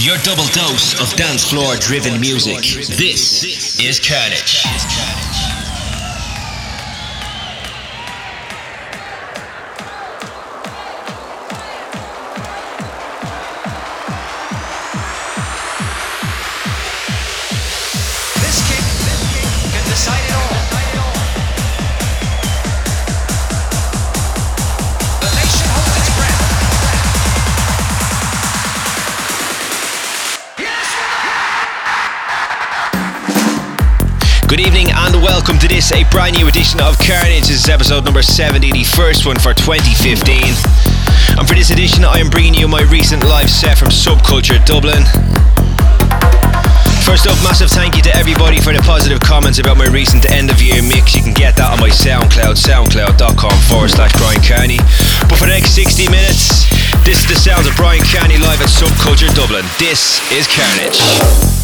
Your double dose of dance floor driven music. This is Karnage. Is episode number 70, the first one for 2015. And for this edition, I am bringing you my recent live set from Subculture Dublin. First up, massive thank you to everybody for the positive comments about my recent end of year mix. You can get that on my SoundCloud, soundcloud.com forward slash Bryan Kearney. But for the next 60 minutes, this is the sounds of Bryan Kearney live at Subculture Dublin. This is Karnage.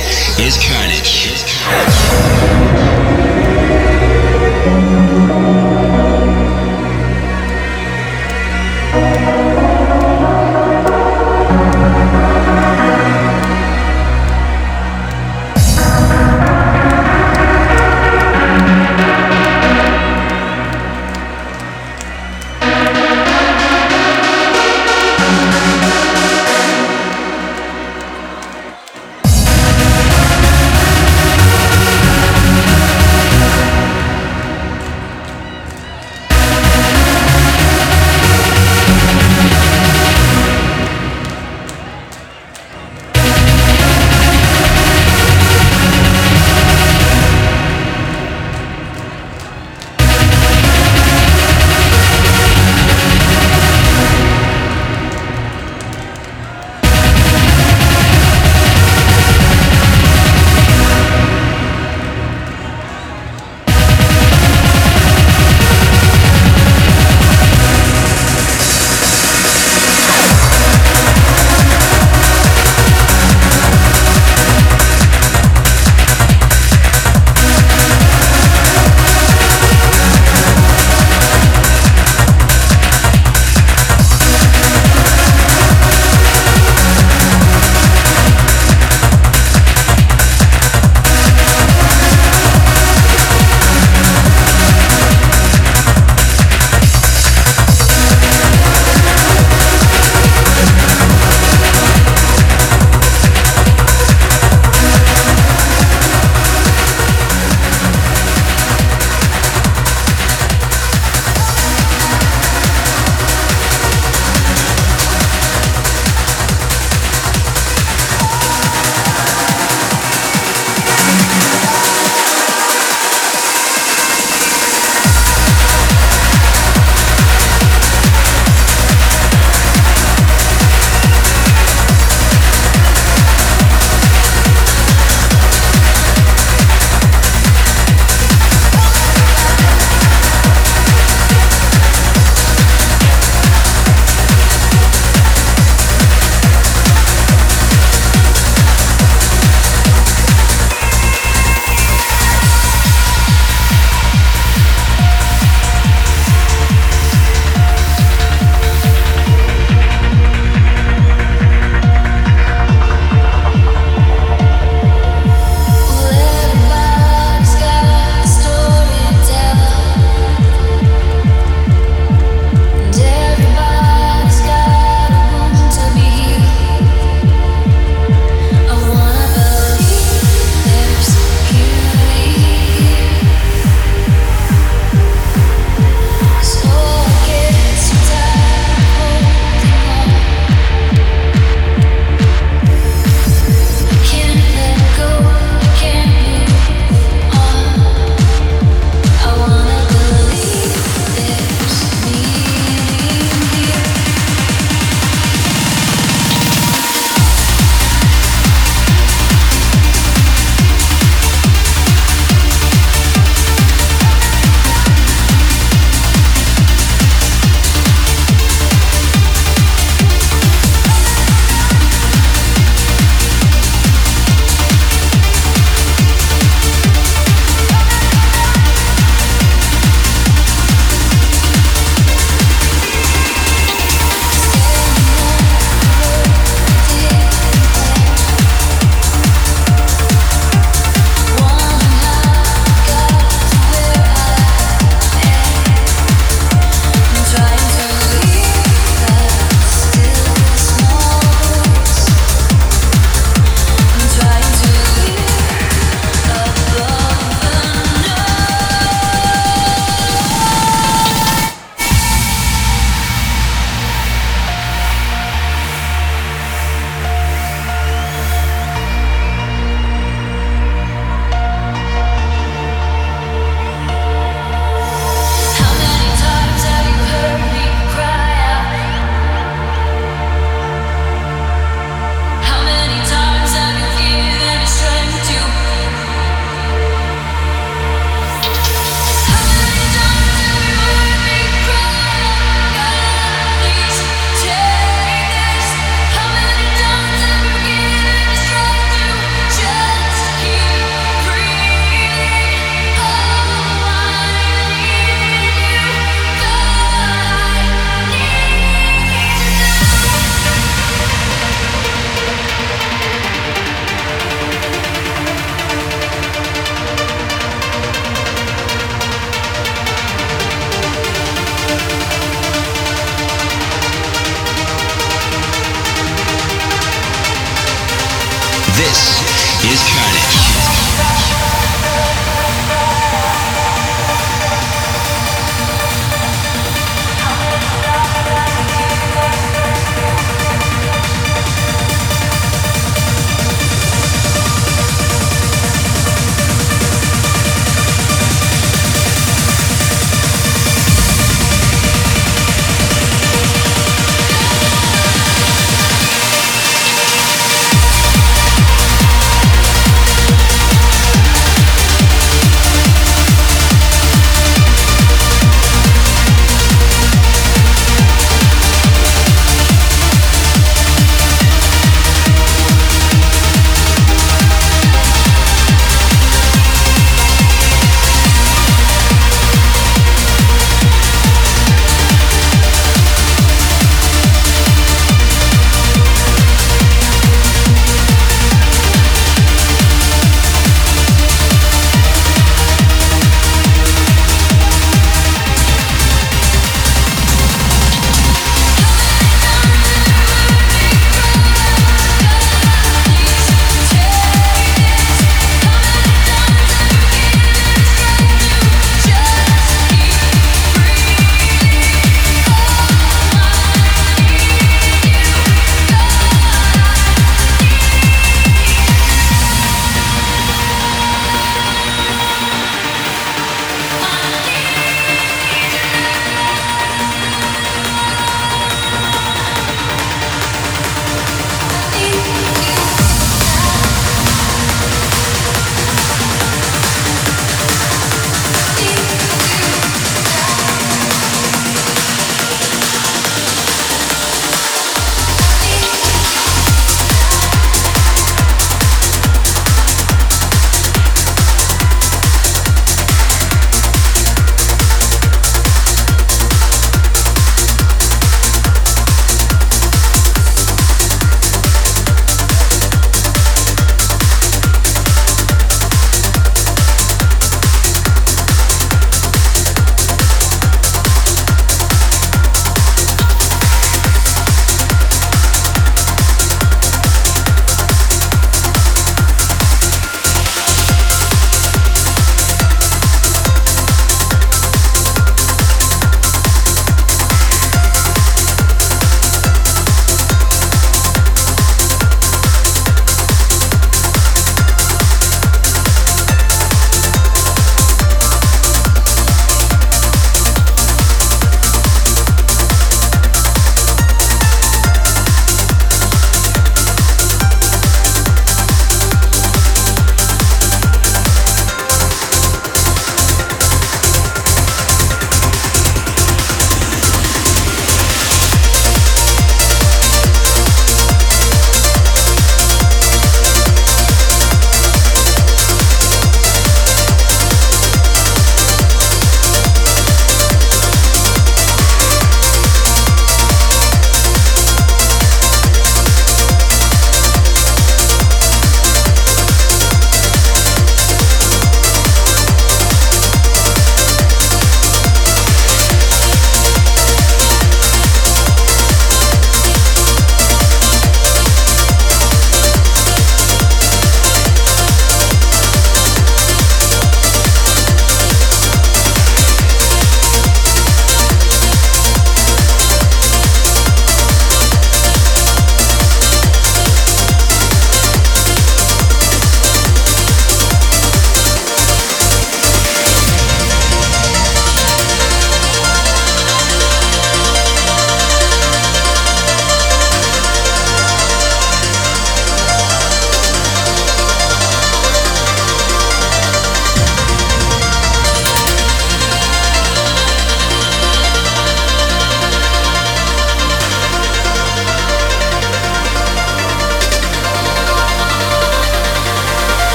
This is Karnage.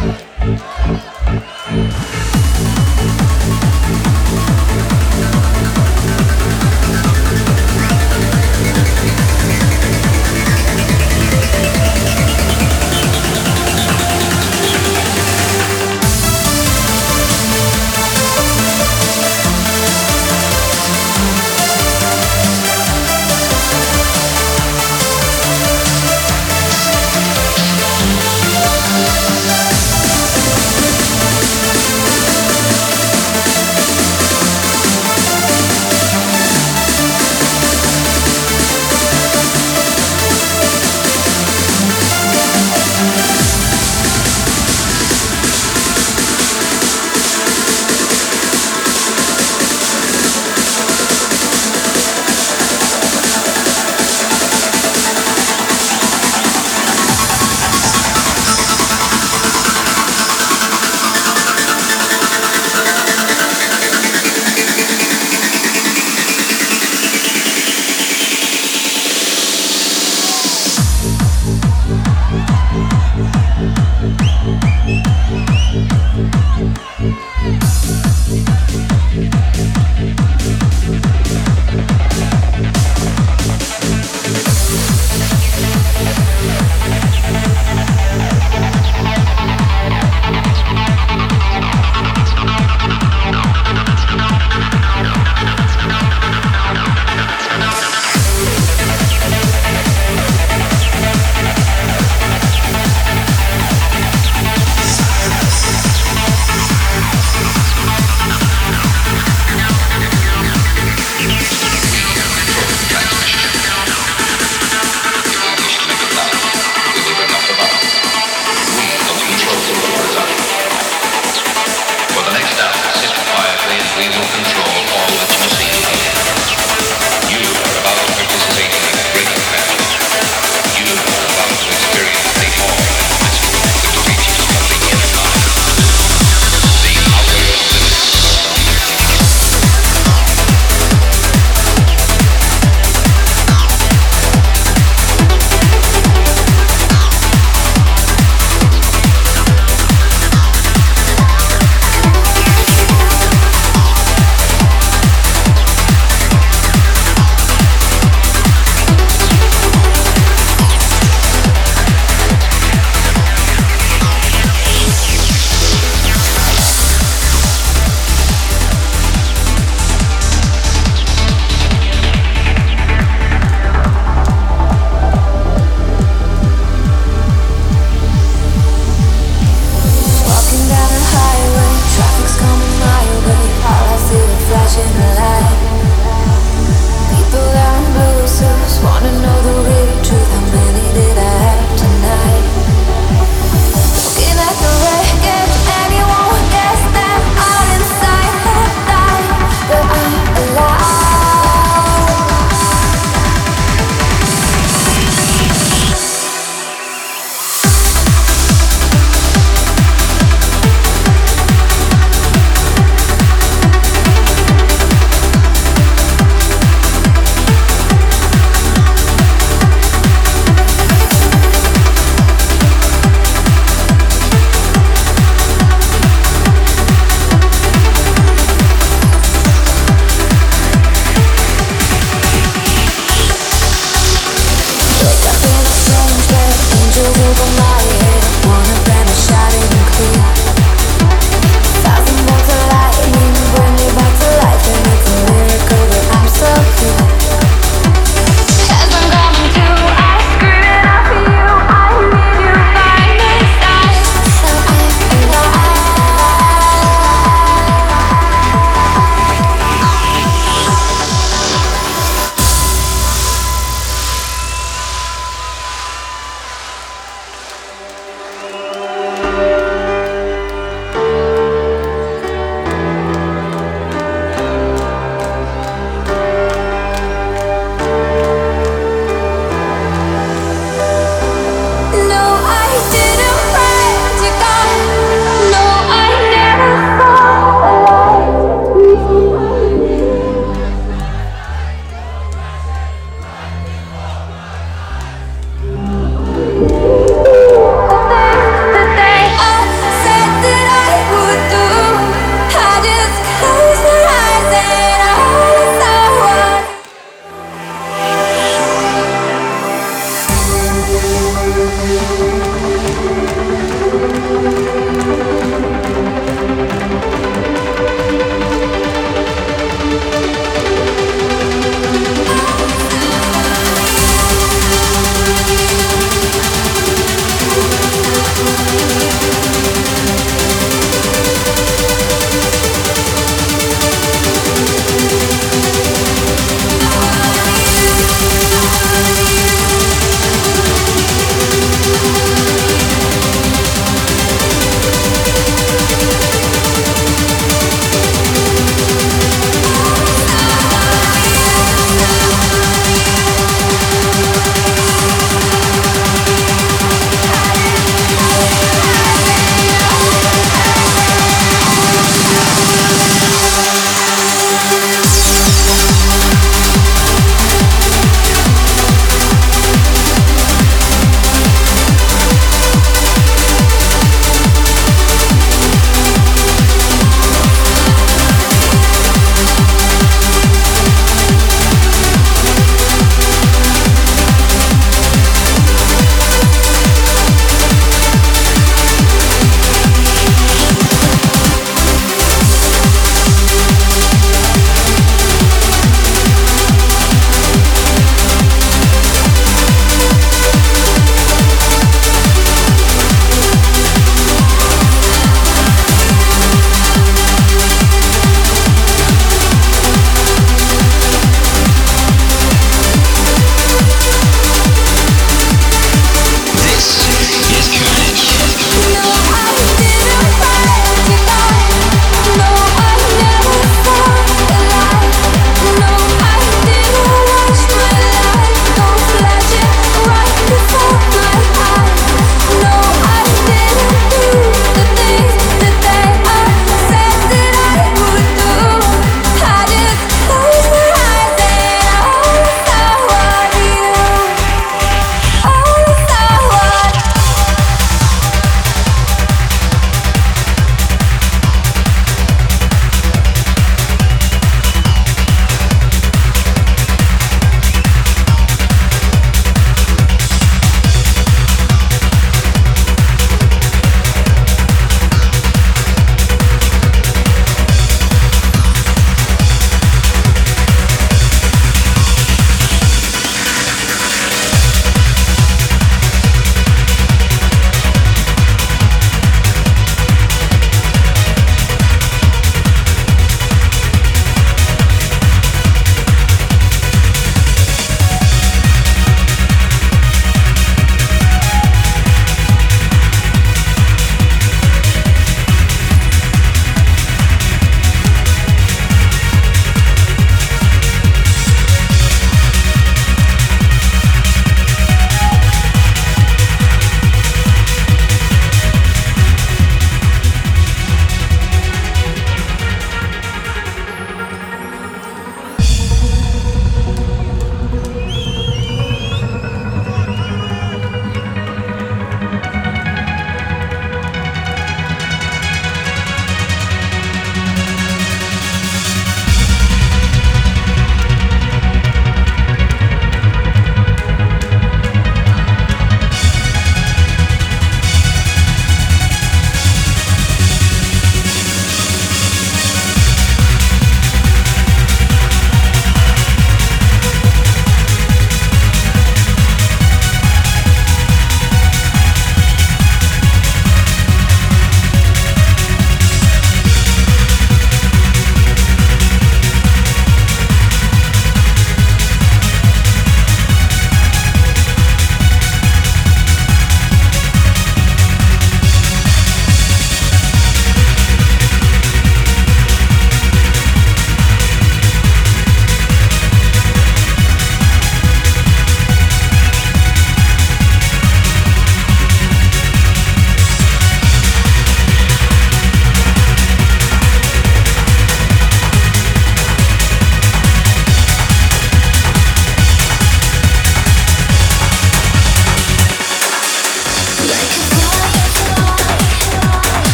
Thank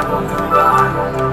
Bye.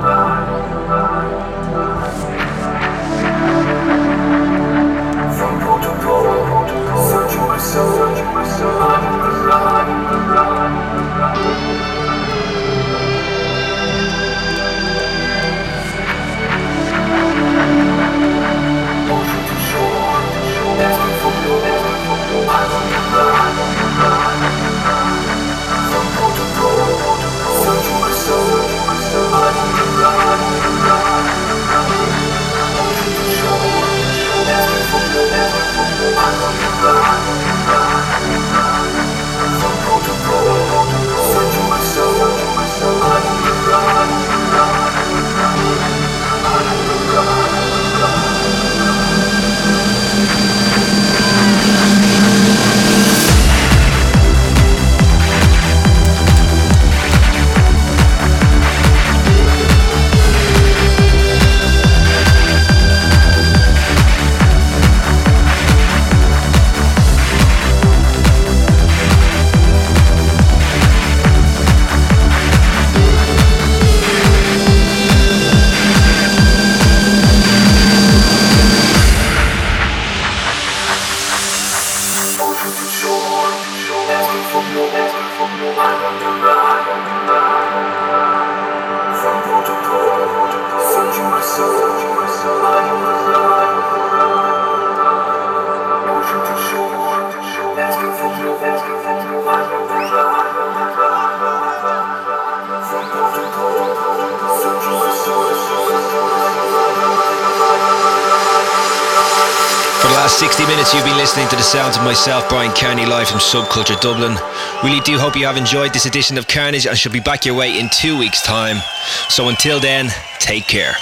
Listening to the sounds of myself, Bryan Kearney, live from Subculture Dublin. Really do hope you have enjoyed this edition of Karnage and shall be back your way in two weeks' time. So until then, take care.